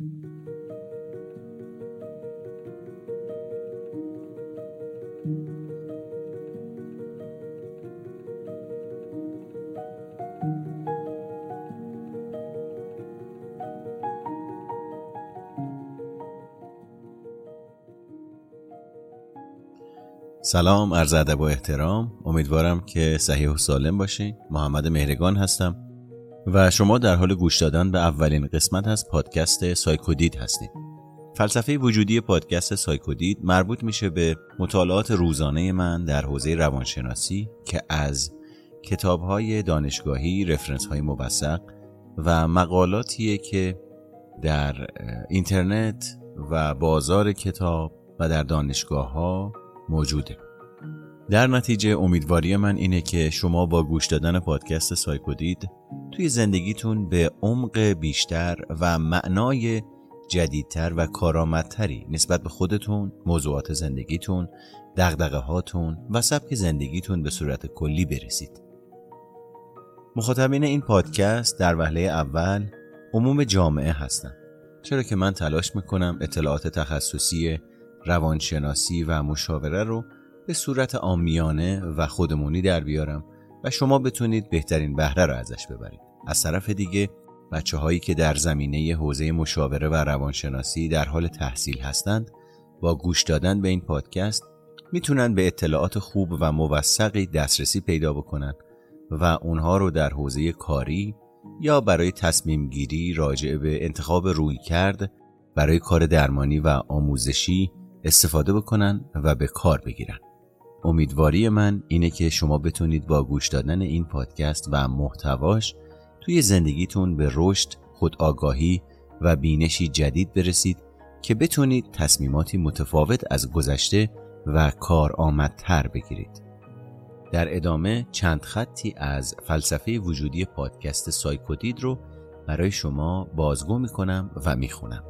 سلام عرض ادب و احترام. امیدوارم که صحیح و سالم باشین. محمد مهرگان هستم. و شما در حال گوش دادن به اولین قسمت از پادکست سایکودید هستید. فلسفه وجودی پادکست سایکودید مربوط میشه به مطالعات روزانه من در حوزه روانشناسی که از کتابهای دانشگاهی رفرنس های موثق و مقالاتیه که در اینترنت و بازار کتاب و در دانشگاه ها موجوده. در نتیجه امیدواری من اینه که شما با گوش دادن پادکست سایکودید توی زندگیتون به عمق بیشتر و معنای جدیدتر و کارآمدتری نسبت به خودتون، موضوعات زندگیتون، دغدغه هاتون و سبک زندگیتون به صورت کلی برسید. مخاطبین این پادکست در وهله اول عموم جامعه هستند. چرا که من تلاش می‌کنم اطلاعات تخصصی روانشناسی و مشاوره رو به صورت آمیانه و خودمونی در بیارم و شما بتونید بهترین بهره رو ازش ببرید. از طرف دیگه بچه هایی که در زمینه حوزه مشاوره و روانشناسی در حال تحصیل هستند با گوش دادن به این پادکست می‌تونن به اطلاعات خوب و موثقی دسترسی پیدا بکنن و اونها رو در حوزه کاری یا برای تصمیم گیری راجع به انتخاب روی کرد برای کار درمانی و آموزشی استفاده بکنن و به کار بگیرن. امیدواری من اینه که شما بتونید با گوش دادن این پادکست و محتواش توی زندگیتون به رشد، خودآگاهی و بینشی جدید برسید که بتونید تصمیماتی متفاوت از گذشته و کارآمدتر بگیرید. در ادامه چند خطی از فلسفه وجودی پادکست سایکودید رو برای شما بازگو می‌کنم و می‌خونم.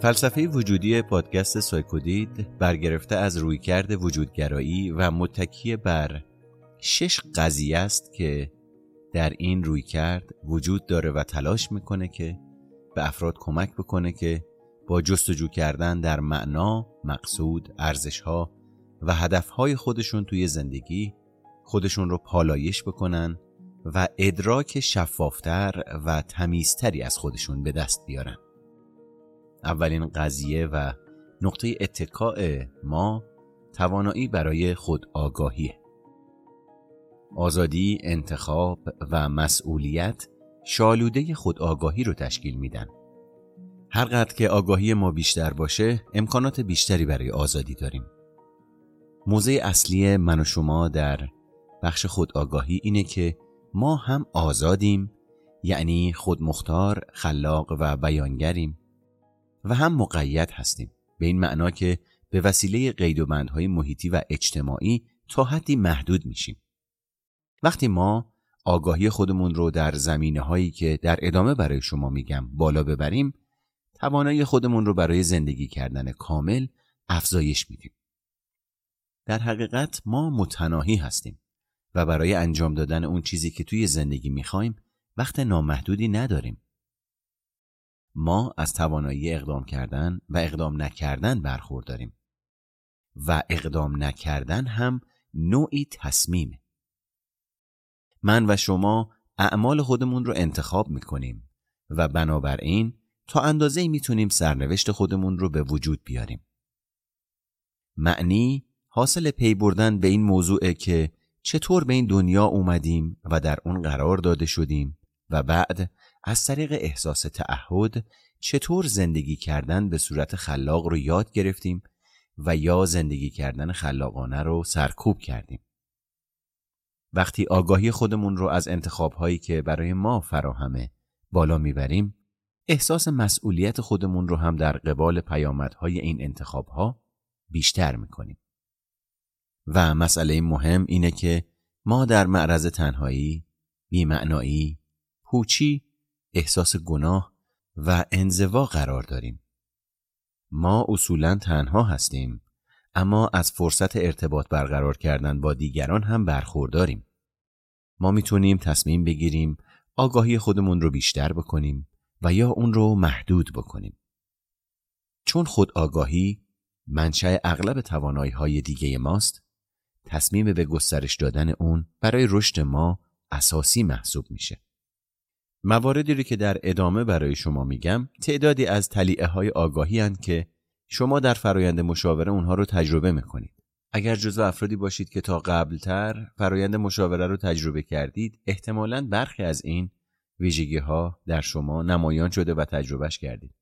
فلسفه وجودی پادکست سایکودید برگرفته از رویکرد وجودگرایی و متکی بر شش قضیه است که در این رویکرد وجود داره و تلاش می‌کنه که به افراد کمک بکنه که با جستجو کردن در معنا، مقصود، ارزشها و هدفهای خودشون توی زندگی خودشون رو پالایش بکنن و ادراک شفافتر و تمیزتری از خودشون به دست بیارن. اولین قضیه و نقطه اتکاع ما توانایی برای خود آگاهیه آزادی، انتخاب و مسئولیت شالوده خود آگاهی رو تشکیل میدن. هر قدر که آگاهی ما بیشتر باشه امکانات بیشتری برای آزادی داریم. موضع اصلی من و شما در بخش خود آگاهی اینه که ما هم آزادیم یعنی خودمختار، خلاق و بیانگریم. و هم مقید هستیم. به این معنا که به وسیله قید و بندهای محیطی و اجتماعی تا حدی محدود میشیم. وقتی ما آگاهی خودمون رو در زمینه هایی که در ادامه برای شما میگم بالا ببریم توانایی خودمون رو برای زندگی کردن کامل افزایش میدیم. در حقیقت ما متناهی هستیم و برای انجام دادن اون چیزی که توی زندگی می‌خوایم وقت نامحدودی نداریم. ما از توانایی اقدام کردن و اقدام نکردن برخورداریم. و اقدام نکردن هم نوعی تصمیمه. من و شما اعمال خودمون رو انتخاب می‌کنیم و بنابراین تا اندازه می‌تونیم سرنوشت خودمون رو به وجود بیاریم. معنی حاصل پی بردن به این موضوع که چطور به این دنیا اومدیم و در اون قرار داده شدیم و بعد از طریق احساس تعهد چطور زندگی کردن به صورت خلاق رو یاد گرفتیم و یا زندگی کردن خلاقانه رو سرکوب کردیم. وقتی آگاهی خودمون رو از انتخابهایی که برای ما فراهمه بالا می‌بریم احساس مسئولیت خودمون رو هم در قبال پیامدهای این انتخابها بیشتر می‌کنیم. و مسئله مهم اینه که ما در معرض تنهایی، بیمعنایی، پوچی، احساس گناه و انزوا قرار داریم. ما اصولا تنها هستیم اما از فرصت ارتباط برقرار کردن با دیگران هم برخورداریم. ما می‌تونیم تصمیم بگیریم آگاهی خودمون رو بیشتر بکنیم و یا اون رو محدود بکنیم. چون خود آگاهی منشأ اغلب توانایی های دیگه ماست تصمیم به گسترش دادن اون برای رشد ما اساسی محسوب میشه. مواردی رو که در ادامه برای شما میگم تعدادی از تلیعه های آگاهی هن که شما در فرایند مشاوره اونها رو تجربه می‌کنید. اگر جزو افرادی باشید که تا قبلتر فرایند مشاوره رو تجربه کردید احتمالا برخی از این ویژگی ها در شما نمایان شده و تجربهش کردید.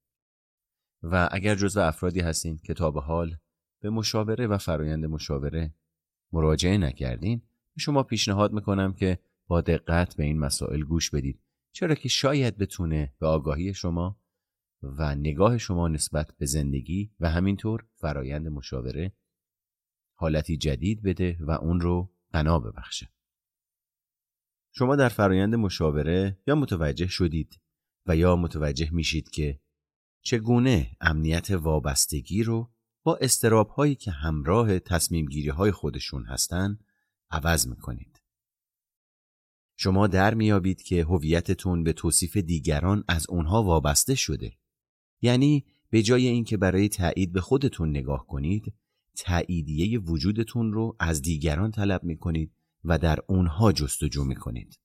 و اگر جزو افرادی هستید که تا به حال به مشاوره و فرایند مشاوره مراجعه نکردین شما پیشنهاد می‌کنم که با دقت به این مسائل گوش بدید چرا که شاید بتونه به آگاهی شما و نگاه شما نسبت به زندگی و همینطور فرایند مشاوره حالتی جدید بده و اون رو بنا ببخشه. شما در فرایند مشاوره یا متوجه شدید و یا متوجه میشید که چگونه امنیت وابستگی رو با استراب هایی که همراه تصمیم گیری های خودشون هستن عوض می‌کنید. شما در میابید که هویتتون به توصیف دیگران از اونها وابسته شده. یعنی به جای اینکه برای تایید به خودتون نگاه کنید، تاییدیه وجودتون رو از دیگران طلب می‌کنید و در اونها جستجو می‌کنید.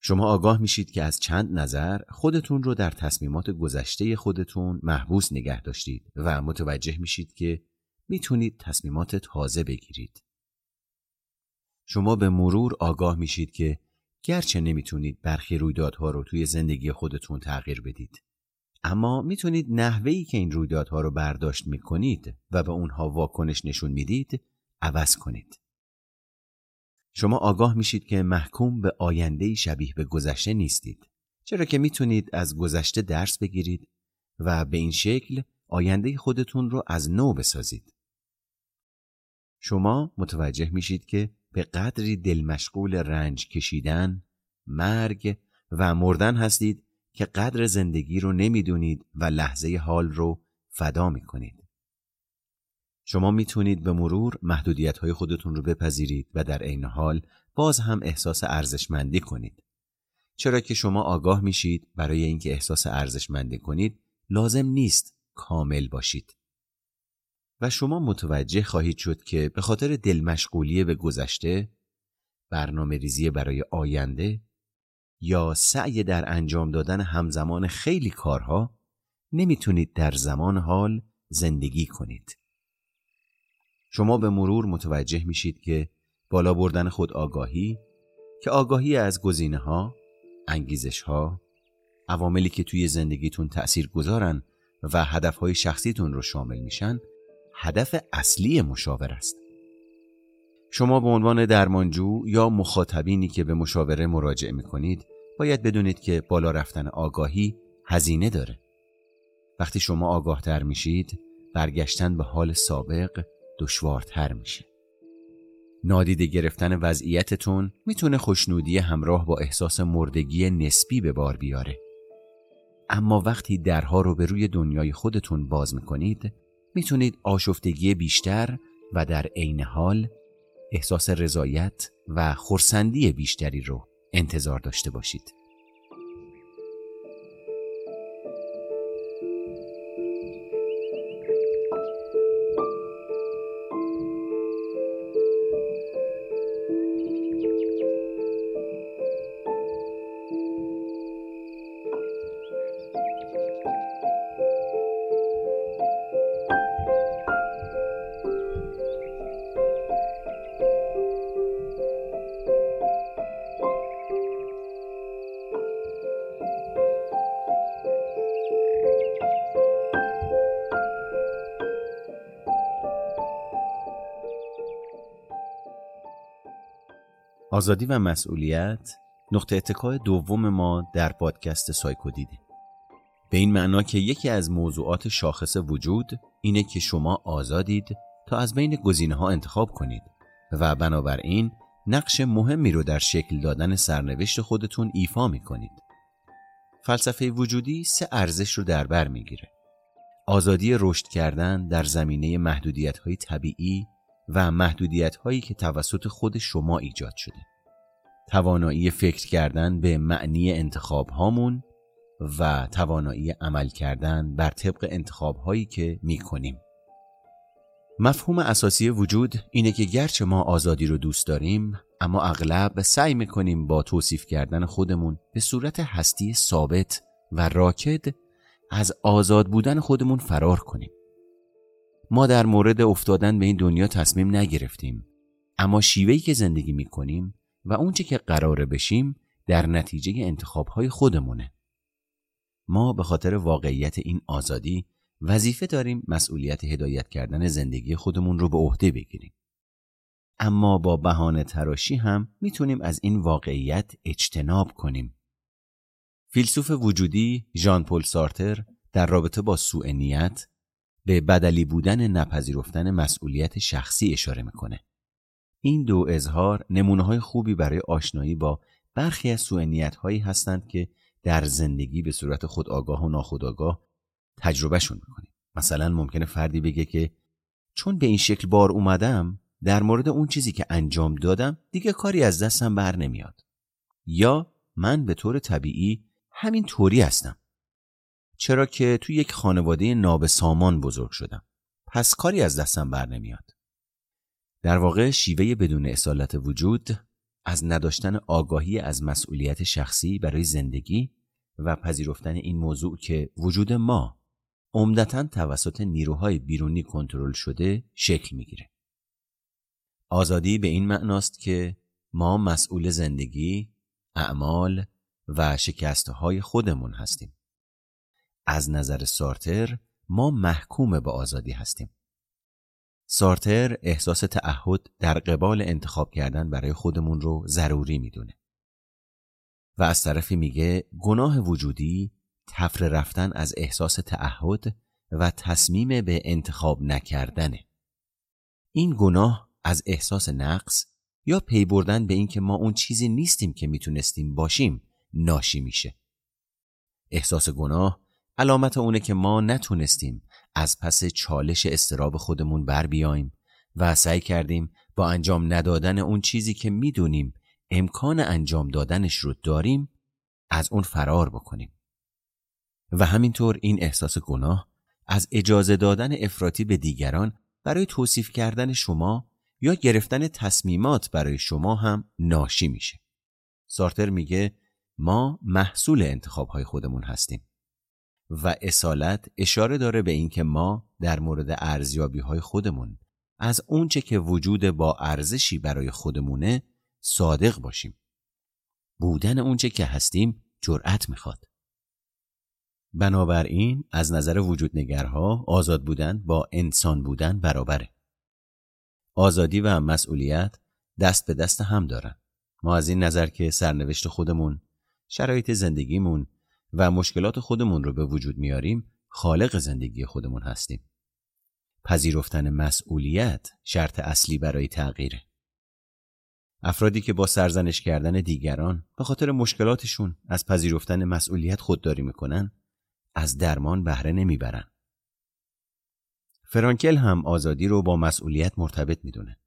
شما آگاه میشید که از چند نظر خودتون رو در تصمیمات گذشته خودتون محبوس نگه داشتید و متوجه میشید که می‌تونید تصمیمات تازه بگیرید. شما به مرور آگاه میشید که گرچه نمی‌تونید برخی رویدادها رو توی زندگی خودتون تغییر بدید اما می‌تونید نحوهی که این رویدادها رو برداشت می‌کنید و به اونها واکنش نشون می‌دید عوض کنید. شما آگاه میشید که محکوم به آینده شبیه به گذشته نیستید چرا که می‌تونید از گذشته درس بگیرید و به این شکل آینده خودتون رو از نو بسازید شما متوجه میشید که به قدری دل مشغول رنج کشیدن، مرگ و مردن هستید که قدر زندگی رو نمی‌دونید و لحظه حال رو فدا می‌کنید. شما می‌تونید به مرور محدودیت های خودتون رو بپذیرید و در عین حال باز هم احساس ارزشمندی کنید. چرا که شما آگاه میشید برای اینکه احساس ارزشمندی کنید لازم نیست کامل باشید. و شما متوجه خواهید شد که به خاطر دلمشغولی به گذشته، برنامه ریزی برای آینده یا سعی در انجام دادن همزمان خیلی کارها نمی‌تونید در زمان حال زندگی کنید. شما به مرور متوجه میشید که بالا بردن خود آگاهی که آگاهی از گزینه ها، انگیزش ها، عواملی که توی زندگیتون تأثیر گذارن و هدف های شخصیتون رو شامل میشن هدف اصلی مشاور است. شما به عنوان درمانجو یا مخاطبینی که به مشاوره مراجعه می‌کنید باید بدونید که بالا رفتن آگاهی هزینه داره. وقتی شما آگاه تر میشید برگشتن به حال سابق دشوارتر میشه. نادیده گرفتن وضعیتتون می‌تونه خوشنودی همراه با احساس مردگی نسبی به بار بیاره. اما وقتی درها رو به روی دنیای خودتون باز می‌کنید می‌تونید آشفتگی بیشتر و در عین حال احساس رضایت و خورسندی بیشتری رو انتظار داشته باشید. آزادی و مسئولیت نقطه اتکای دوم ما در پادکست سایکودیده به این معنا که یکی از موضوعات شاخص وجود اینه که شما آزادید تا از بین گزینه ها انتخاب کنید و بنابراین نقش مهمی رو در شکل دادن سرنوشت خودتون ایفا می کنید. فلسفه وجودی سه ارزش رو در بر می‌گیره. آزادی رشد کردن در زمینه محدودیت های طبیعی و محدودیت هایی که توسط خود شما ایجاد شده. توانایی فکر کردن به معنی انتخاب هامون و توانایی عمل کردن بر طبق انتخاب هایی که می کنیم. مفهوم اساسی وجود اینه که گرچه ما آزادی رو دوست داریم اما اغلب سعی می‌کنیم با توصیف کردن خودمون به صورت هستی ثابت و راکد از آزاد بودن خودمون فرار کنیم. ما در مورد افتادن به این دنیا تصمیم نگرفتیم اما شیوهی که زندگی می‌کنیم و اونچه که قراره بشیم در نتیجه انتخابهای خودمونه. ما به خاطر واقعیت این آزادی وظیفه داریم مسئولیت هدایت کردن زندگی خودمون رو به عهده بگیریم. اما با بهانه تراشی هم می‌تونیم از این واقعیت اجتناب کنیم. فیلسوف وجودی ژان پل سارتر در رابطه با سوء نیت به بدلی بودن نپذیرفتن مسئولیت شخصی اشاره می‌کنه. این دو اظهار نمونه های خوبی برای آشنایی با برخی از سوء هایی هستند که در زندگی به صورت خود آگاه و ناخودآگاه تجربهشون می‌کنیم. مثلا ممکنه فردی بگه که چون به این شکل بار اومدم در مورد اون چیزی که انجام دادم دیگه کاری از دستم بر نمیاد. یا من به طور طبیعی همین طوری هستم. چرا که تو یک خانواده نابسامان بزرگ شدم. پس کاری از دستم بر نمیاد. در واقع شیوه بدون اصالت وجود از نداشتن آگاهی از مسئولیت شخصی برای زندگی و پذیرفتن این موضوع که وجود ما عمدتا توسط نیروهای بیرونی کنترل شده شکل می‌گیره. آزادی به این معناست که ما مسئول زندگی، اعمال و شکستهای خودمون هستیم. از نظر سارتر ما محکوم به آزادی هستیم. سارتر احساس تعهد در قبال انتخاب کردن برای خودمون رو ضروری می‌دونه. و از طرفی میگه گناه وجودی تفره رفتن از احساس تعهد و تصمیم به انتخاب نکردنه. این گناه از احساس نقص یا پی بردن به اینکه ما اون چیزی نیستیم که می‌تونستیم باشیم ناشی میشه. احساس گناه علامت اونه که ما نتونستیم از پس چالش استراب خودمون بر بیایم و سعی کردیم با انجام ندادن اون چیزی که می‌دونیم امکان انجام دادنش رو داریم از اون فرار بکنیم. و همینطور این احساس گناه از اجازه دادن افراطی به دیگران برای توصیف کردن شما یا گرفتن تصمیمات برای شما هم ناشی میشه. سارتر میگه ما محصول انتخابهای خودمون هستیم. و اصالت اشاره داره به اینکه ما در مورد ارزیابی های خودمون از اونچه که وجود با ارزشی برای خودمونه صادق باشیم. بودن اونچه که هستیم جرأت می‌خواد. بنابراین از نظر وجودنگرها آزاد بودن با انسان بودن برابره. آزادی و مسئولیت دست به دست هم دارن. ما از این نظر که سرنوشت خودمون، شرایط زندگیمون و مشکلات خودمون رو به وجود میاریم خالق زندگی خودمون هستیم. پذیرفتن مسئولیت شرط اصلی برای تغییره. افرادی که با سرزنش کردن دیگران به خاطر مشکلاتشون از پذیرفتن مسئولیت خودداری می‌کنن از درمان بهره نمی‌برن. فرانکل هم آزادی رو با مسئولیت مرتبط می‌دونه.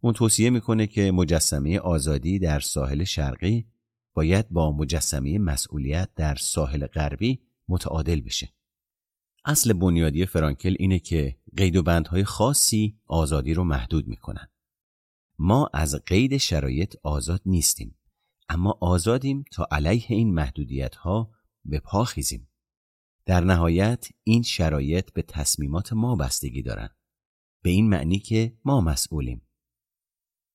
اون توصیه می‌کنه که مجسمه آزادی در ساحل شرقی باید با مجسمه مسئولیت در ساحل غربی متعادل بشه. اصل بنیادی فرانکل اینه که قید و بندهای خاصی آزادی رو محدود می‌کنن. ما از قید شرایط آزاد نیستیم اما آزادیم تا علیه این محدودیت ها به پا خیزیم. در نهایت این شرایط به تصمیمات ما بستگی دارند. به این معنی که ما مسئولیم.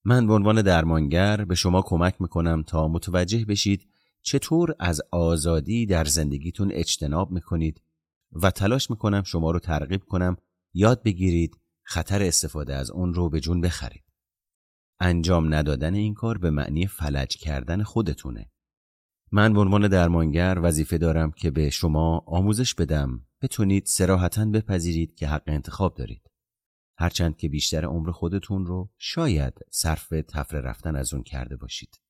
من به عنوان درمانگر به شما کمک می‌کنم تا متوجه بشید چطور از آزادی در زندگیتون اجتناب می‌کنید و تلاش می‌کنم شما رو ترغیب کنم یاد بگیرید خطر استفاده از اون رو به جون بخرید. انجام ندادن این کار به معنی فلج کردن خودتونه. من به عنوان درمانگر وظیفه دارم که به شما آموزش بدم بتونید سراحتا بپذیرید که حق انتخاب دارید. هرچند که بیشتر عمر خودتون رو شاید صرف تفره رفتن از اون کرده باشید.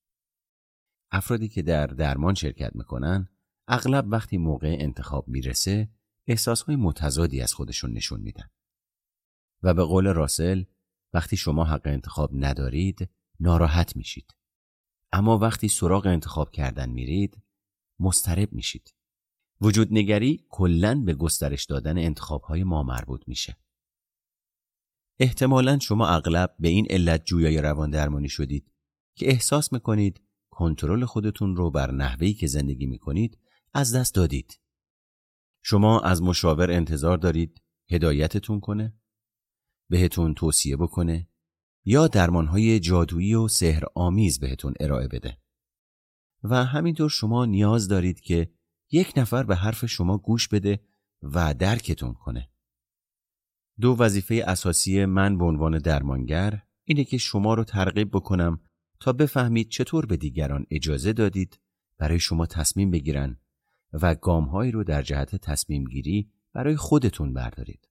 افرادی که در درمان شرکت می‌کنن اغلب وقتی موقع انتخاب می‌رسه احساسهای متضادی از خودشون نشون میدن. و به قول راسل وقتی شما حق انتخاب ندارید ناراحت میشید. اما وقتی سراغ انتخاب کردن میرید مسترب میشید. وجود نگری کلن به گسترش دادن انتخابهای ما مربوط میشه. احتمالا شما اغلب به این علت جویای روان درمانی شدید که احساس می‌کنید کنترل خودتون رو بر نحوهی که زندگی می‌کنید از دست دادید. شما از مشاور انتظار دارید هدایتتون کنه، بهتون توصیه بکنه یا درمانهای جادویی و سحر آمیز بهتون ارائه بده. و همینطور شما نیاز دارید که یک نفر به حرف شما گوش بده و درکتون کنه. دو وظیفه اساسی من به عنوان درمانگر اینه که شما رو ترغیب بکنم تا بفهمید چطور به دیگران اجازه دادید برای شما تصمیم بگیرن و گامهایی رو در جهت تصمیم گیری برای خودتون بردارید.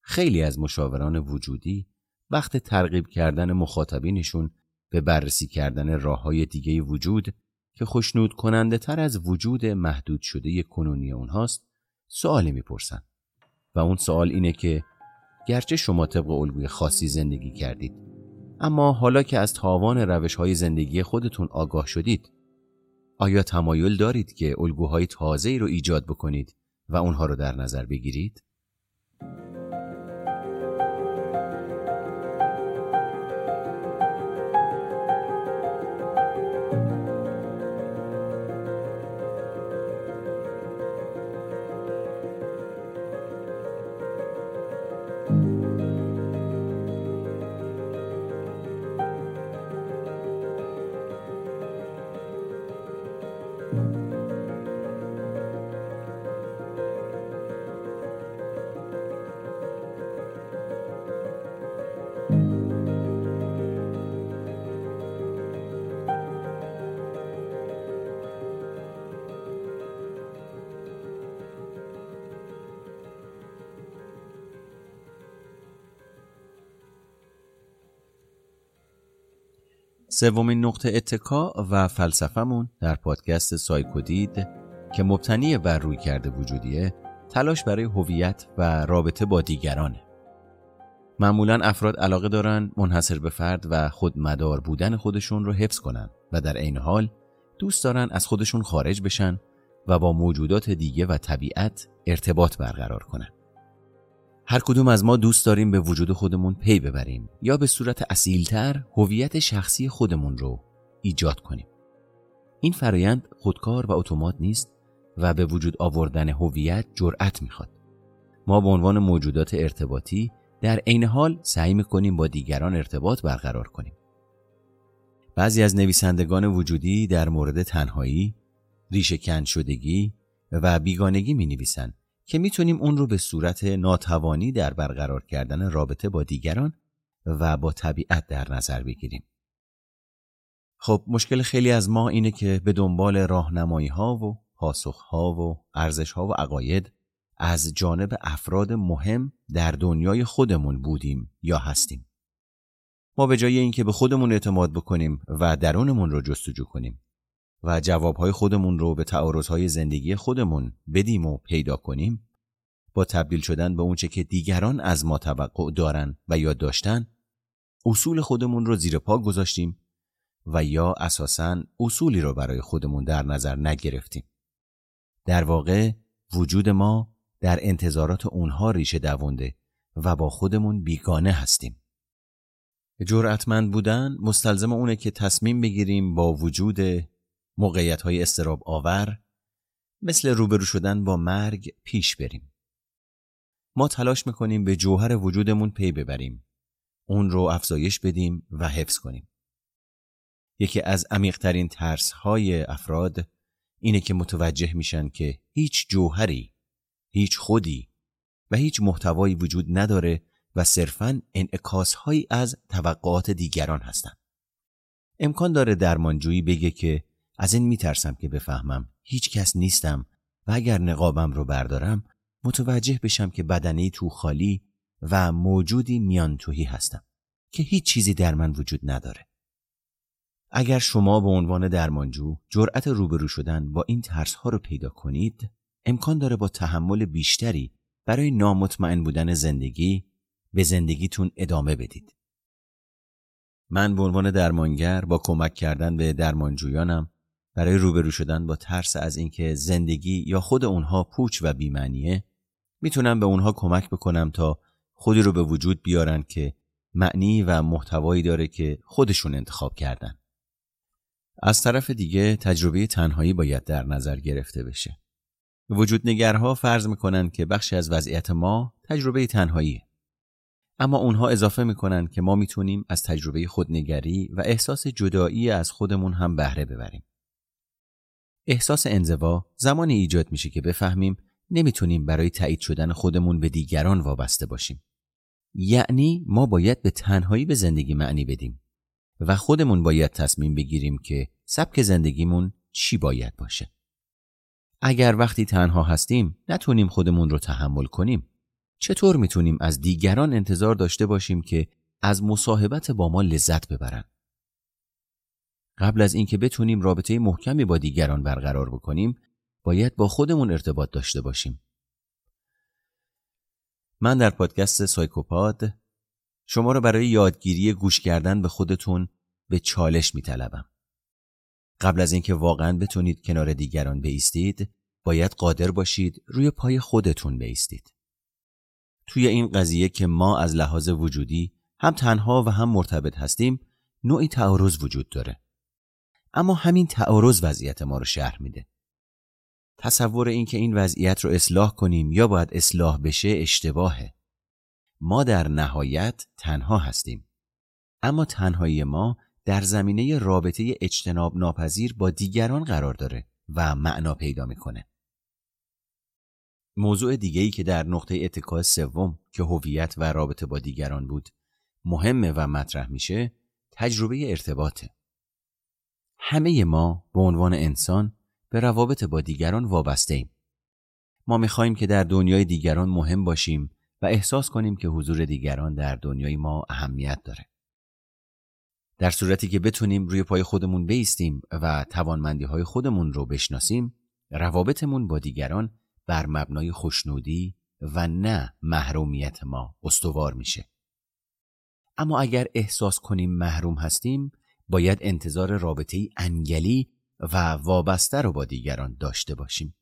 خیلی از مشاوران وجودی وقت ترغیب کردن مخاطبینشون به بررسی کردن راه های دیگه وجود که خوشنود کننده تر از وجود محدود شده کنونی اونهاست سوالی می‌پرسن و اون سوال اینه که گرچه شما طبق الگوی خاصی زندگی کردید اما حالا که از تاوان روش های زندگی خودتون آگاه شدید آیا تمایل دارید که الگوهای تازه‌ای رو ایجاد بکنید و اونها رو در نظر بگیرید؟ سومین نقطه اتکا و فلسفهمون در پادکست سایکودید که مبتنی بر روی کرده وجودیه تلاش برای هویت و رابطه با دیگرانه. معمولا افراد علاقه دارن منحصر به فرد و خودمدار بودن خودشون رو حفظ کنن و در عین حال دوست دارن از خودشون خارج بشن و با موجودات دیگه و طبیعت ارتباط برقرار کنن. هر کدوم از ما دوست داریم به وجود خودمون پی ببریم یا به صورت اصیلتر هویت شخصی خودمون رو ایجاد کنیم. این فرایند خودکار و اتومات نیست و به وجود آوردن هویت جرأت می‌خواد. ما به عنوان موجودات ارتباطی در عین حال سعی می‌کنیم با دیگران ارتباط برقرار کنیم. بعضی از نویسندگان وجودی در مورد تنهایی، ریشه کن شدگی و بیگانگی می نویسند که می‌تونیم اون رو به صورت ناتوانی در برقرار کردن رابطه با دیگران و با طبیعت در نظر بگیریم. خب مشکل خیلی از ما اینه که به دنبال راهنمایی ها و پاسخ ها و ارزش ها و عقاید از جانب افراد مهم در دنیای خودمون بودیم یا هستیم. ما به جای اینکه به خودمون اعتماد بکنیم و درونمون رو جستجو کنیم و جوابهای خودمون رو به تعارضهای زندگی خودمون بدیم و پیدا کنیم. با تبدیل شدن به اونچه که دیگران از ما توقع دارن و یا داشتن اصول خودمون رو زیر پا گذاشتیم و یا اساسا اصولی رو برای خودمون در نظر نگرفتیم. در واقع وجود ما در انتظارات اونها ریشه دوونده و با خودمون بیگانه هستیم. جرأتمند بودن مستلزم اونه که تصمیم بگیریم با وجود موقعیت های استراب آور مثل روبرو شدن با مرگ پیش بریم. ما تلاش می‌کنیم به جوهر وجودمون پی ببریم. اون رو افزایش بدیم و حفظ کنیم. یکی از عمیقترین ترس های افراد اینه که متوجه میشن که هیچ جوهری، هیچ خودی و هیچ محتوایی وجود نداره و صرفاً انعکاسهایی از توقعات دیگران هستند. امکان داره درمانجویی بگه که از این میترسم که بفهمم هیچ کس نیستم و اگر نقابم رو بردارم متوجه بشم که بدنه تو خالی و موجودی میان توهی هستم که هیچ چیزی در من وجود نداره. اگر شما به عنوان درمانجو جرأت روبرو شدن با این ترس ها رو پیدا کنید امکان داره با تحمل بیشتری برای نامطمئن بودن زندگی به زندگیتون ادامه بدید. من به عنوان درمانگر با کمک کردن به درمانجویانم برای روبرو شدن با ترس از اینکه زندگی یا خود اونها پوچ و بیمعنیه می‌تونم به اونها کمک بکنم تا خودی رو به وجود بیارن که معنی و محتوایی داره که خودشون انتخاب کردن. از طرف دیگه تجربه تنهایی باید در نظر گرفته بشه. وجود نگرها فرض می‌کنن که بخشی از وضعیت ما تجربه تنهاییه. اما اونها اضافه می‌کنن که ما می‌تونیم از تجربه خودنگری و احساس جدایی از خودمون هم بهره ببریم. احساس انزوا زمانی ایجاد میشه که بفهمیم نمی‌تونیم برای تایید شدن خودمون به دیگران وابسته باشیم. یعنی ما باید به تنهایی به زندگی معنی بدیم و خودمون باید تصمیم بگیریم که سبک زندگیمون چی باید باشه. اگر وقتی تنها هستیم نتونیم خودمون رو تحمل کنیم چطور می‌تونیم از دیگران انتظار داشته باشیم که از مصاحبت با ما لذت ببرن؟ قبل از اینکه بتونیم رابطه محکمی با دیگران برقرار بکنیم باید با خودمون ارتباط داشته باشیم. من در پادکست سایکوپاد شما را برای یادگیری گوش کردن به خودتون به چالش میطلبم. قبل از اینکه واقعا بتونید کنار دیگران بیستید باید قادر باشید روی پای خودتون بیستید. توی این قضیه که ما از لحاظ وجودی هم تنها و هم مرتبط هستیم نوعی تعارض وجود داره. اما همین تعارض وضعیت ما رو شرح میده. تصور اینکه این وضعیت رو اصلاح کنیم یا باید اصلاح بشه اشتباهه. ما در نهایت تنها هستیم. اما تنهایی ما در زمینه رابطه اجتناب ناپذیر با دیگران قرار داره و معنا پیدا می‌کنه. موضوع دیگه‌ای که در نقطه اتکای سوم که هویت و رابطه با دیگران بود مهمه و مطرح میشه تجربه ارتباطه. همه ما به عنوان انسان به روابط با دیگران وابسته ایم. ما می‌خواهیم که در دنیای دیگران مهم باشیم و احساس کنیم که حضور دیگران در دنیای ما اهمیت داره. در صورتی که بتونیم روی پای خودمون بیستیم و توانمندی های خودمون رو بشناسیم، روابطمون با دیگران بر مبنای خوشنودی و نه محرومیت ما استوار میشه. اما اگر احساس کنیم محروم هستیم، باید انتظار رابطه ای انگلی و وابسته رو با دیگران داشته باشیم.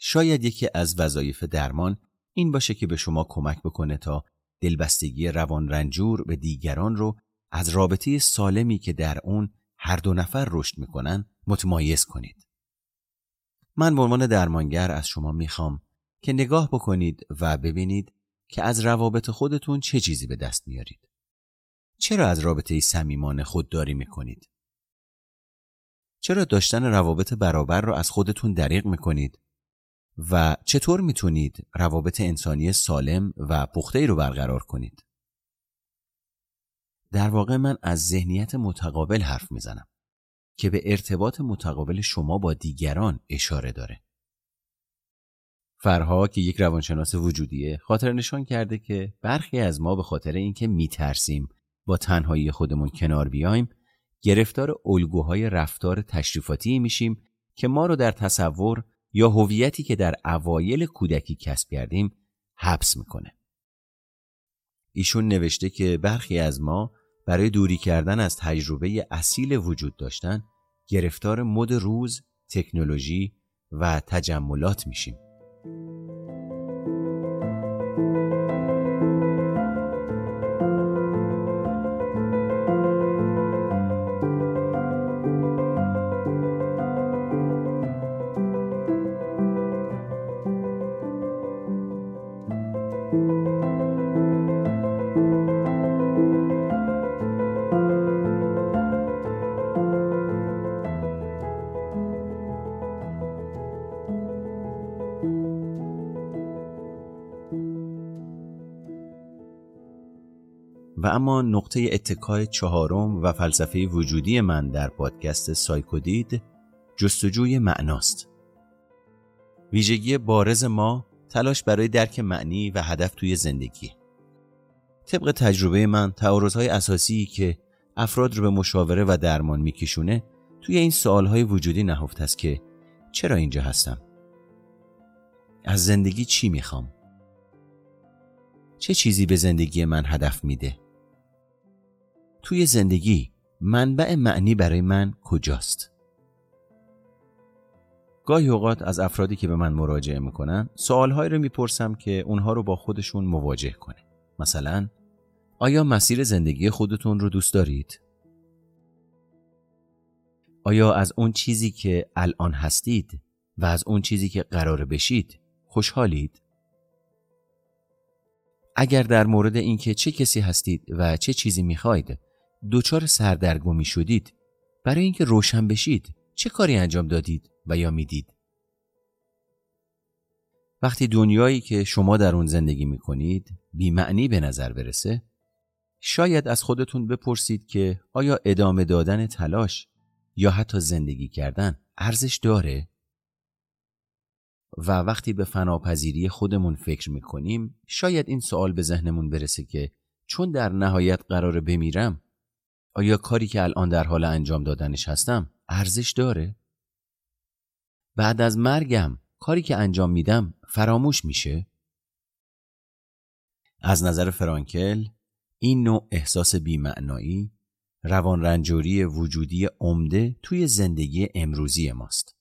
شاید یکی از وظایف درمان این باشه که به شما کمک بکنه تا دلبستگی روان رنجور به دیگران رو از رابطه سالمی که در اون هر دو نفر رشد می‌کنن متمایز کنید. من به عنوان درمانگر از شما می‌خوام که نگاه بکنید و ببینید که از روابط خودتون چه چیزی به دست میارید. چرا از رابطه صمیمانه خودداری می‌کنید؟ چرا داشتن روابط برابر رو از خودتون دریغ می‌کنید و چطور می‌تونید روابط انسانی سالم و پخته ای رو برقرار کنید؟ در واقع من از ذهنیت متقابل حرف می‌زنم که به ارتباط متقابل شما با دیگران اشاره داره. فرها که یک روانشناس وجودیه خاطر نشان کرده که برخی از ما به خاطر اینکه میترسیم با تنهایی خودمون کنار بیایم گرفتار الگوهای رفتار تشریفاتی میشیم که ما رو در تصور یا هویتی که در اوایل کودکی کسب کردیم حبس می‌کنه. ایشون نوشته که برخی از ما برای دوری کردن از تجربه اصیل وجود داشتن گرفتار مد روز، تکنولوژی و تجملات میشیم. نقطه اتکای چهارم و فلسفه وجودی من در پادکست سایکودید جستجوی معناست. ویژگی بارز ما تلاش برای درک معنی و هدف توی زندگی. طبق تجربه من تعارضهای اساسی که افراد رو به مشاوره و درمان میکشونه توی این سوالهای وجودی نهفته است که چرا اینجا هستم؟ از زندگی چی می‌خوام؟ چه چیزی به زندگی من هدف میده؟ توی زندگی منبع معنی برای من کجاست؟ گاهی اوقات از افرادی که به من مراجعه می‌کنن سوالهایی رو می‌پرسم که اونها رو با خودشون مواجه کنه. مثلا آیا مسیر زندگی خودتون رو دوست دارید؟ آیا از اون چیزی که الان هستید و از اون چیزی که قرار بشید خوشحالید؟ اگر در مورد اینکه چه کسی هستید و چه چیزی می‌خواید دچار سردرگمی شدید برای اینکه روشن بشید چه کاری انجام دادید و یا می‌دید وقتی دنیایی که شما در اون زندگی می‌کنید بیمعنی به نظر برسه شاید از خودتون بپرسید که آیا ادامه دادن تلاش یا حتی زندگی کردن ارزش داره؟ و وقتی به فناپذیری خودمون فکر می‌کنیم شاید این سوال به ذهنمون برسه که چون در نهایت قرار بمیرم آیا کاری که الان در حال انجام دادنش هستم ارزش داره؟ بعد از مرگم کاری که انجام میدم فراموش میشه؟ از نظر فرانکل این نوع احساس بیمعنایی روان رنجوری وجودی عمده توی زندگی امروزی ماست.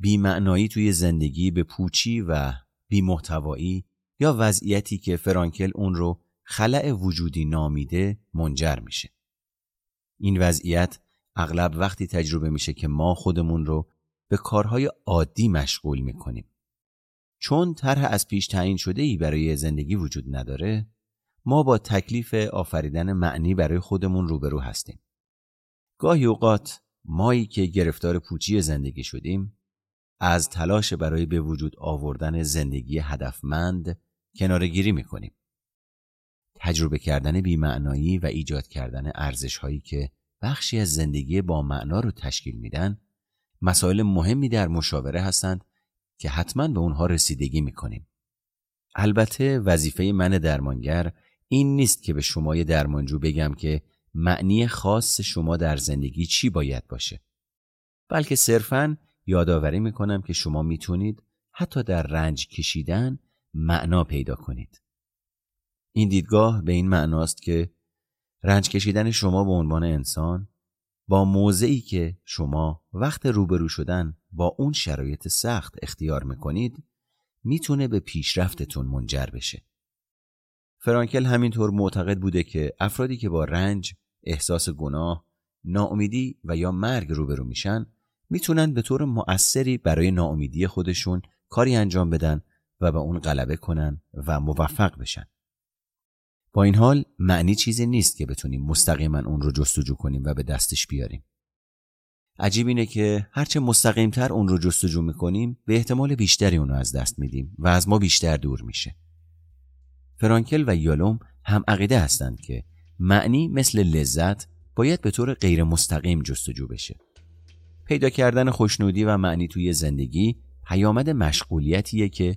بیمعنایی توی زندگی به پوچی و بیمحتوایی یا وضعیتی که فرانکل اون رو خلع وجودی نامیده منجر میشه. این وضعیت اغلب وقتی تجربه میشه که ما خودمون رو به کارهای عادی مشغول می‌کنیم. چون طرح از پیش تعیین شده ای برای زندگی وجود نداره ما با تکلیف آفریدن معنی برای خودمون روبرو هستیم. گاهی اوقات مایی که گرفتار پوچی زندگی شدیم از تلاش برای به وجود آوردن زندگی هدفمند کنارگیری می‌کنیم. تجربه کردن بیمعنایی و ایجاد کردن ارزش هایی که بخشی از زندگی با معنا رو تشکیل میدن مسائل مهمی در مشاوره هستند که حتما به اونها رسیدگی می‌کنیم. البته وظیفه من درمانگر این نیست که به شما درمانجو بگم که معنی خاص شما در زندگی چی باید باشه بلکه صرفا یادآوری می‌کنم که شما می‌تونید حتی در رنج کشیدن معنا پیدا کنید این دیدگاه به این معناست که رنج کشیدن شما به عنوان انسان با موضعی که شما وقت روبرو شدن با اون شرایط سخت اختیار می‌کنید می‌تونه به پیشرفتتون منجر بشه فرانکل همینطور معتقد بوده که افرادی که با رنج، احساس گناه، ناامیدی و یا مرگ روبرو میشن می‌تونن به طور مؤثری برای ناامیدی خودشون کاری انجام بدن و به اون غلبه کنن و موفق بشن. این حال معنی چیزی نیست که بتونیم مستقیما اون رو جستجو کنیم و به دستش بیاریم. عجیب اینه که هرچه مستقیمتر اون رو جستجو می‌کنیم به احتمال بیشتری اون رو از دست میدیم و از ما بیشتر دور میشه. فرانکل و یالوم هم عقیده هستند که معنی مثل لذت باید به طور غیر مستقیم جستجو بشه. پیدا کردن خوشنودی و معنی توی زندگی پیامد مشغولیتیه که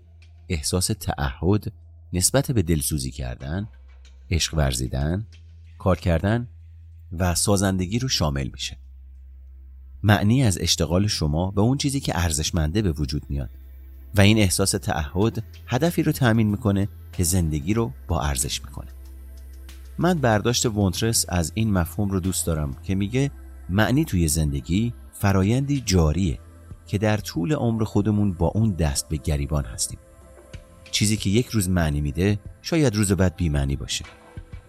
احساس تعهد نسبت به دلسوزی کردن، عشق ورزیدن، کار کردن و سازندگی رو شامل میشه. معنی از اشتغال شما به اون چیزی که ارزشمنده به وجود میاد و این احساس تعهد هدفی رو تأمین می‌کنه که زندگی رو با ارزش می‌کنه. من برداشت ونترس از این مفهوم رو دوست دارم که میگه معنی توی زندگی فرایندی جاریه که در طول عمر خودمون با اون دست به گریبان هستیم. چیزی که یک روز معنی میده شاید روز بعد بیمعنی باشه.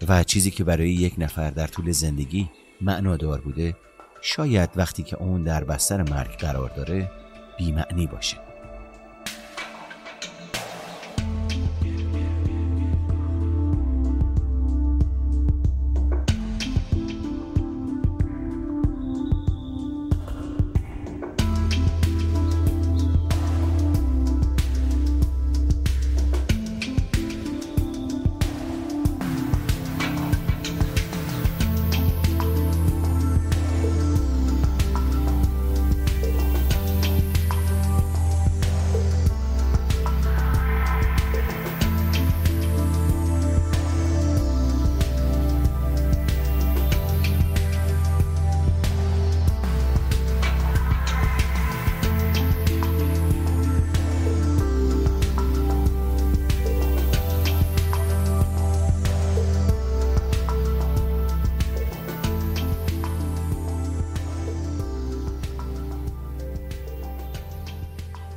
و چیزی که برای یک نفر در طول زندگی معنادار بوده شاید وقتی که اون در بستر مرگ قرار داره بیمعنی باشه.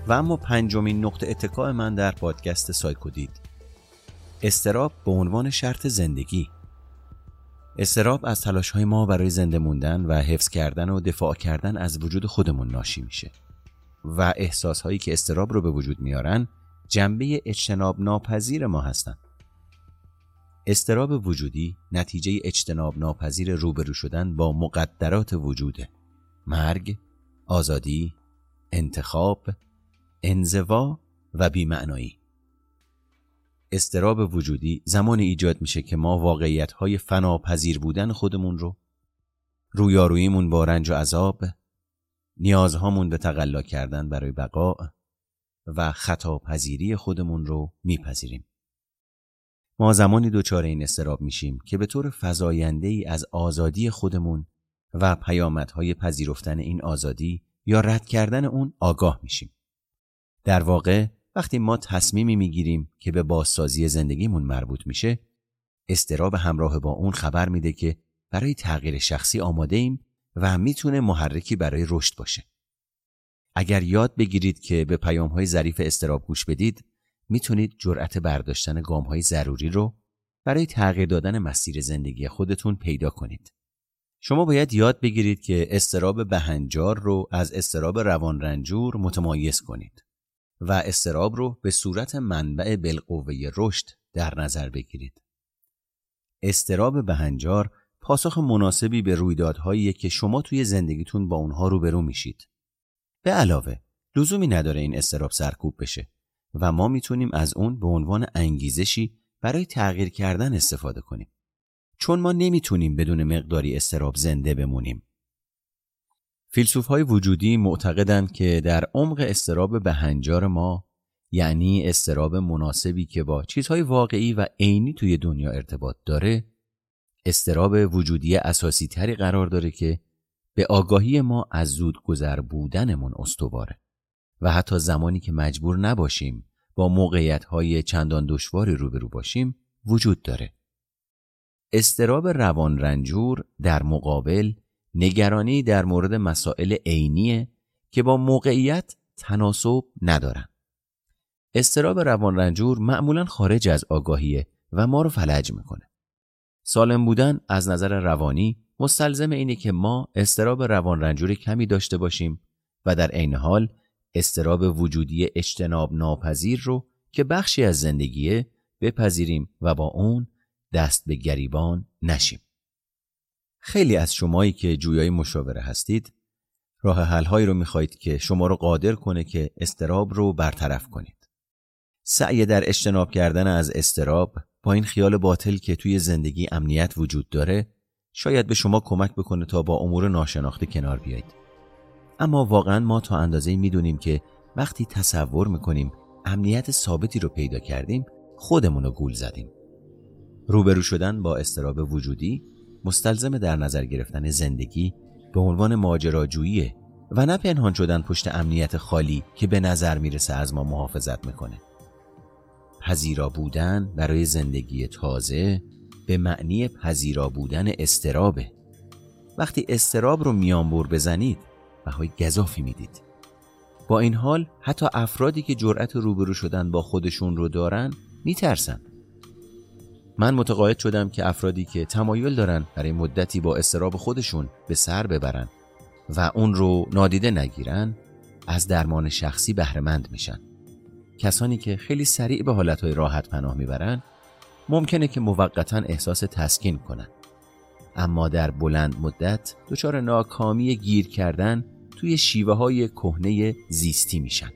و اما پنجمین نقطه اتکاع من در پادکست سایکودید استراب به عنوان شرط زندگی. استراب از تلاش های ما برای زنده موندن و حفظ کردن و دفاع کردن از وجود خودمون ناشی میشه. و احساس هایی که استراب رو به وجود میارن جنبه اجتناب ناپذیر ما هستند. استراب وجودی نتیجه اجتناب ناپذیر روبرو شدن با مقدرات وجوده. مرگ، آزادی، انتخاب، انزوا و بیمعنایی. استراب وجودی زمان ایجاد میشه که ما واقعیت های فناپذیر بودن خودمون رو رویاروییمون با رنج و عذاب نیازهامون به تقلا کردن برای بقا و خطاپذیری خودمون رو میپذیریم. ما زمانی دچار این استراب میشیم که به طور فضاینده ای از آزادی خودمون و پیامدهای پذیرفتن این آزادی یا رد کردن اون آگاه میشیم. در واقع وقتی ما تصمیمی می‌گیریم که به بازسازی زندگیمون مربوط میشه استراب همراه با اون خبر میده که برای تغییر شخصی آماده ایم و می‌تونه محرکی برای رشد باشه. اگر یاد بگیرید که به پیام های ظریف استراب گوش بدید می‌تونید جرأت برداشتن گام های ضروری رو برای تغییر دادن مسیر زندگی خودتون پیدا کنید. شما باید یاد بگیرید که استراب بهنجار رو از استراب روان رنجور متمایز کنید. و استراب رو به صورت منبع بالقوه رشد در نظر بگیرید. استراب بهنجار پاسخ مناسبی به رویدادهایی که شما توی زندگیتون با اونها روبرو میشید. به علاوه لزومی نداره این استراب سرکوب بشه و ما می‌تونیم از اون به عنوان انگیزشی برای تغییر کردن استفاده کنیم. چون ما نمی‌تونیم بدون مقداری استراب زنده بمونیم. فیلسوف های وجودی معتقدند که در عمق استراب بهنجار ما یعنی استراب مناسبی که با چیزهای واقعی و عینی توی دنیا ارتباط داره استراب وجودی اساسی تری قرار داره که به آگاهی ما از زود گذر بودنمون استواره. و حتی زمانی که مجبور نباشیم با موقعیت های چندان دشواری روبرو باشیم وجود داره. استراب روان رنجور در مقابل نگرانی در مورد مسائل عینیه که با موقعیت تناسب ندارن. استراب روان رنجور معمولا خارج از آگاهیه و ما رو فلج می‌کنه. سالم بودن از نظر روانی مستلزم اینه که ما استراب روان رنجور کمی داشته باشیم و در عین حال استراب وجودی اجتناب ناپذیر رو که بخشی از زندگیه بپذیریم و با اون دست به گریبان نشیم. خیلی از شمایی که جویای مشاوره هستید راه حلهایی رو می‌خواهید که شما رو قادر کنه که استراب رو برطرف کنید. سعی در اجتناب کردن از استراب با این خیال باطل که توی زندگی امنیت وجود داره شاید به شما کمک بکنه تا با امور ناشناخته کنار بیایید. اما واقعا ما تا اندازه می‌دونیم که وقتی تصور می‌کنیم امنیت ثابتی رو پیدا کردیم خودمون رو گول زدیم. روبرو شدن با استراب وجودی مستلزم در نظر گرفتن زندگی به عنوان ماجراجویی و نه پنهان شدن پشت امنیت خالی که به نظر می‌رسه از ما محافظت می‌کنه. پذیرا بودن برای زندگی تازه به معنی پذیرا بودن استرابه. وقتی استراب رو میانبور بزنید بهای گذافی می‌دید. با این حال حتی افرادی که جرأت روبرو شدن با خودشون رو دارن میترسن. من متقاعد شدم که افرادی که تمایل دارن برای مدتی با استراب خودشون به سر ببرن و اون رو نادیده نگیرن از درمان شخصی بهرهمند میشن. کسانی که خیلی سریع به حالتهای راحت پناه می‌برن ممکنه که موقتا احساس تسکین کنن. اما در بلند مدت دچار ناکامی گیر کردن توی شیوه های کهنه زیستی میشن.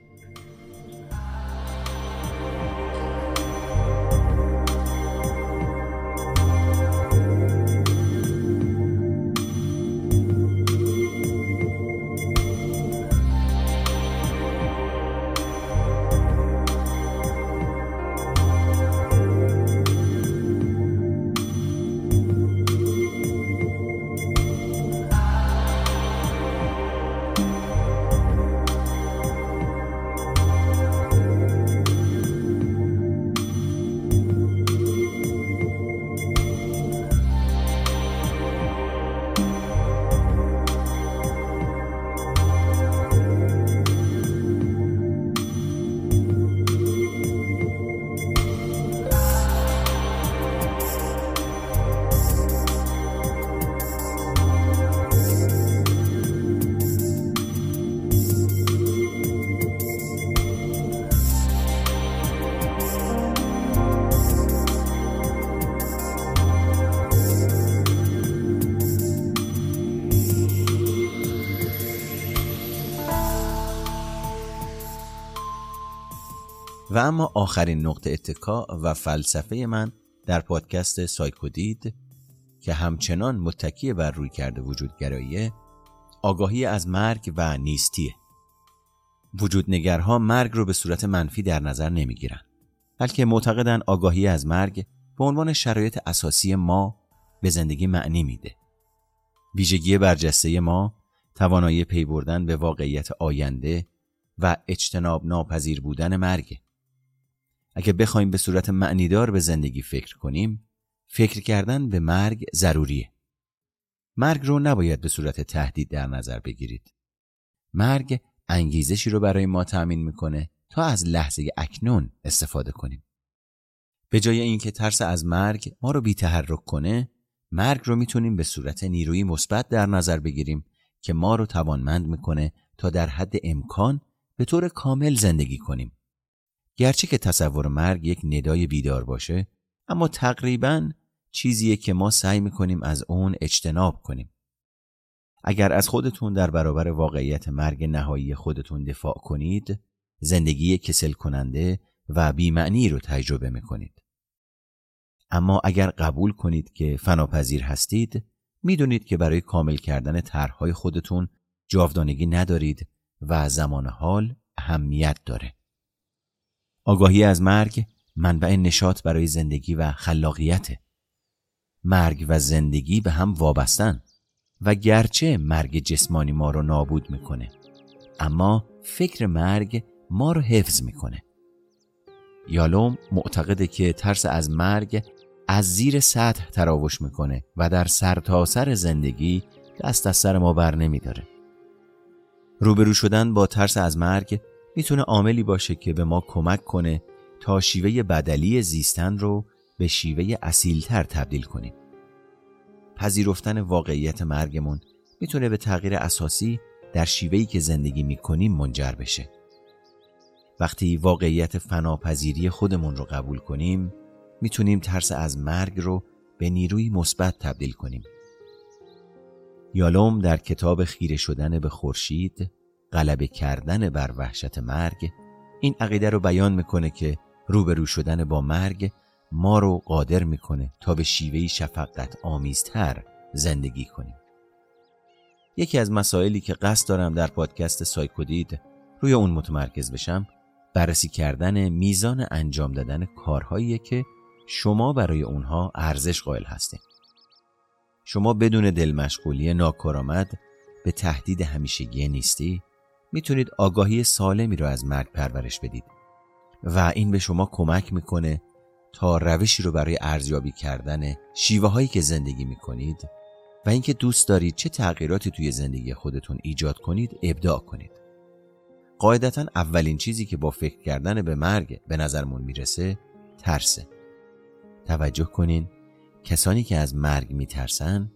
آخرین نقطه اتکا و فلسفه من در پادکست سایکودید که همچنان متکی بر روی کرده وجودگراییه آگاهی از مرگ و نیستیه. وجودنگرها مرگ رو به صورت منفی در نظر نمی‌گیرن بلکه معتقدن آگاهی از مرگ به عنوان شرایط اساسی ما به زندگی معنی میده. ویژگی برجسته ما توانایی پی بردن به واقعیت آینده و اجتناب ناپذیر بودن مرگ اگه بخوایم به صورت معنیدار به زندگی فکر کنیم فکر کردن به مرگ ضروریه. مرگ رو نباید به صورت تهدید در نظر بگیرید. مرگ انگیزشی رو برای ما تأمین می‌کنه تا از لحظه اکنون استفاده کنیم. به جای اینکه ترس از مرگ ما رو بیتحرک کنه مرگ رو می‌تونیم به صورت نیروی مثبت در نظر بگیریم که ما رو توانمند می‌کنه تا در حد امکان به طور کامل زندگی کنیم. گرچه که تصور مرگ یک ندای بیدار باشه اما تقریبا چیزیه که ما سعی می‌کنیم از اون اجتناب کنیم. اگر از خودتون در برابر واقعیت مرگ نهایی خودتون دفاع کنید زندگی کسل کننده و بیمعنی رو تجربه می‌کنید. اما اگر قبول کنید که فناپذیر هستید می‌دونید که برای کامل کردن طرحهای خودتون جاودانگی ندارید و زمان حال اهمیت داره. آگاهی از مرگ منبع نشاط برای زندگی و خلاقیت. مرگ و زندگی به هم وابستن و گرچه مرگ جسمانی ما رو نابود می‌کنه اما فکر مرگ ما رو حفظ می‌کنه. یالوم معتقده که ترس از مرگ از زیر سطح تراوش می‌کنه و در سرتاسر سر زندگی دست از سر ما بر نمیداره. روبرو شدن با ترس از مرگ می‌تونه عاملی باشه که به ما کمک کنه تا شیوه بدلی زیستن رو به شیوه اصیلتر تبدیل کنیم. پذیرفتن واقعیت مرگمون می‌تونه به تغییر اساسی در شیوهی که زندگی می‌کنیم منجر بشه. وقتی واقعیت فناپذیری خودمون رو قبول کنیم می‌تونیم ترس از مرگ رو به نیروی مثبت تبدیل کنیم. یالوم در کتاب خیره شدن به خورشید غلبه کردن بر وحشت مرگ این عقیده رو بیان می‌کنه که روبرو شدن با مرگ ما رو قادر می‌کنه تا به شیوهی شفقت آمیزتر زندگی کنیم. یکی از مسائلی که قصد دارم در پادکست سایکودید روی اون متمرکز بشم بررسی کردن میزان انجام دادن کارهایی که شما برای اونها ارزش قائل هستید شما بدون دل مشغولی ناکارآمد به تهدید همیشگی نیستی؟ می‌تونید آگاهی سالمی رو از مرگ پرورش بدید و این به شما کمک می‌کنه تا روشی رو برای ارزیابی کردن شیوه هایی که زندگی می‌کنید و اینکه دوست دارید چه تغییراتی توی زندگی خودتون ایجاد کنید ابداع کنید. قاعدتا اولین چیزی که با فکر کردن به مرگ به نظرمون می‌رسه ترسه. توجه کنین کسانی که از مرگ میترسن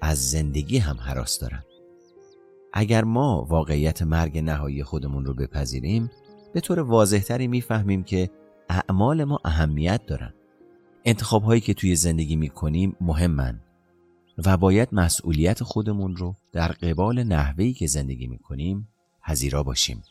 از زندگی هم حراس دارن. اگر ما واقعیت مرگ نهایی خودمون رو بپذیریم به طور واضحتری می‌فهمیم که اعمال ما اهمیت دارن. انتخاب هایی که توی زندگی می‌کنیم مهمن و باید مسئولیت خودمون رو در قبال نحوهی که زندگی می‌کنیم پذیرا باشیم.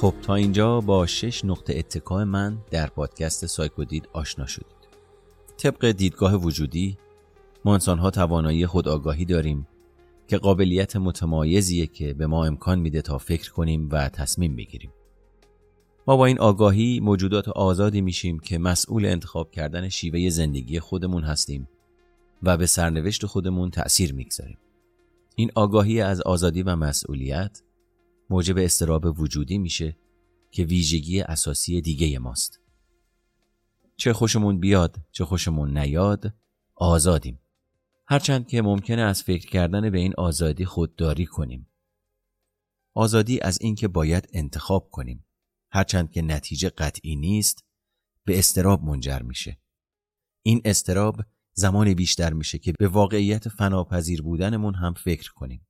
خب تا اینجا با شش نقطه اتکای من در پادکست سایکودید آشنا شدید طبق دیدگاه وجودی ما انسان ها توانایی خود آگاهی داریم که قابلیت متمایزیه که به ما امکان میده تا فکر کنیم و تصمیم بگیریم. ما با این آگاهی موجودات آزادی میشیم که مسئول انتخاب کردن شیوه زندگی خودمون هستیم و به سرنوشت خودمون تأثیر می‌گذاریم. این آگاهی از آزادی و مسئولیت موجب استراب وجودی میشه که ویژگی اساسی دیگه ماست. چه خوشمون بیاد چه خوشمون نیاد آزادیم. هرچند که ممکنه از فکر کردن به این آزادی خودداری کنیم. آزادی از اینکه باید انتخاب کنیم. هرچند که نتیجه قطعی نیست به استراب منجر میشه. این استراب زمان بیشتر میشه که به واقعیت فناپذیر بودنمون هم فکر کنیم.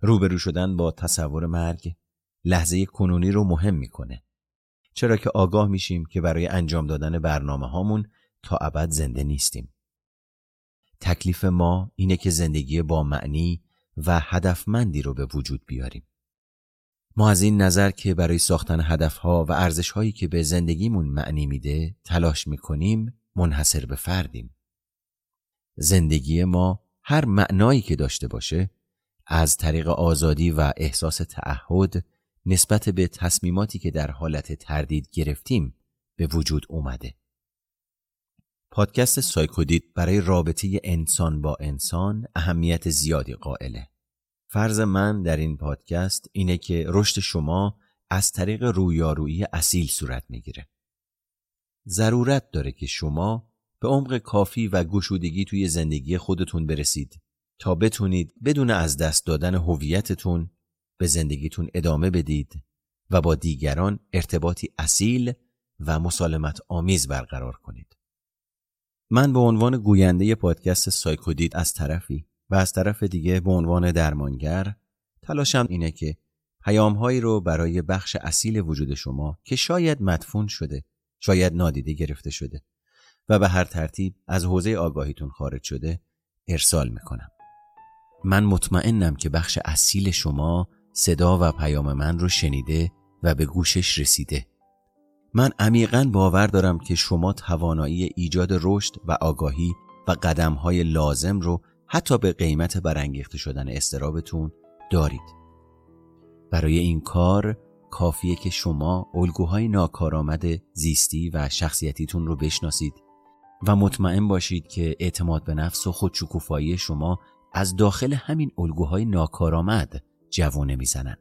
روبرو شدن با تصور مرگ لحظه کنونی رو مهم می‌کنه. چرا که آگاه میشیم که برای انجام دادن برنامه هامون تا ابد زنده نیستیم. تکلیف ما اینه که زندگی با معنی و هدفمندی رو به وجود بیاریم. ما از این نظر که برای ساختن هدفها و ارزشهایی که به زندگیمون معنی میده تلاش می‌کنیم منحصر به فردیم. زندگی ما هر معنایی که داشته باشه از طریق آزادی و احساس تعهد نسبت به تصمیماتی که در حالت تردید گرفتیم به وجود اومده. پادکست سایکودید برای رابطه انسان با انسان اهمیت زیادی قائله. فرض من در این پادکست اینه که رشد شما از طریق رویارویی اصیل صورت می‌گیره. ضرورت داره که شما به عمق کافی و گشودگی توی زندگی خودتون برسید تا بتونید بدون از دست دادن هویتتون به زندگیتون ادامه بدید و با دیگران ارتباطی اصیل و مسالمت آمیز برقرار کنید. من به عنوان گوینده پادکست سایکودید از طرفی و از طرف دیگه به عنوان درمانگر تلاشم اینه که پیامهایی رو برای بخش اصیل وجود شما که شاید مدفون شده شاید نادیده گرفته شده و به هر ترتیب از حوزه آگاهیتون خارج شده ارسال می‌کنم من مطمئنم که بخش اصیل شما صدا و پیام من رو شنیده و به گوشش رسیده. من عمیقا باور دارم که شما توانایی ایجاد رشد و آگاهی و قدمهای لازم رو حتی به قیمت برانگیخته شدن استرابتون دارید. برای این کار کافیه که شما الگوهای ناکارآمد زیستی و شخصیتیتون رو بشناسید و مطمئن باشید که اعتماد به نفس و خودشکوفایی شما از داخل همین الگوهای ناکارآمد جوانه می‌زنن.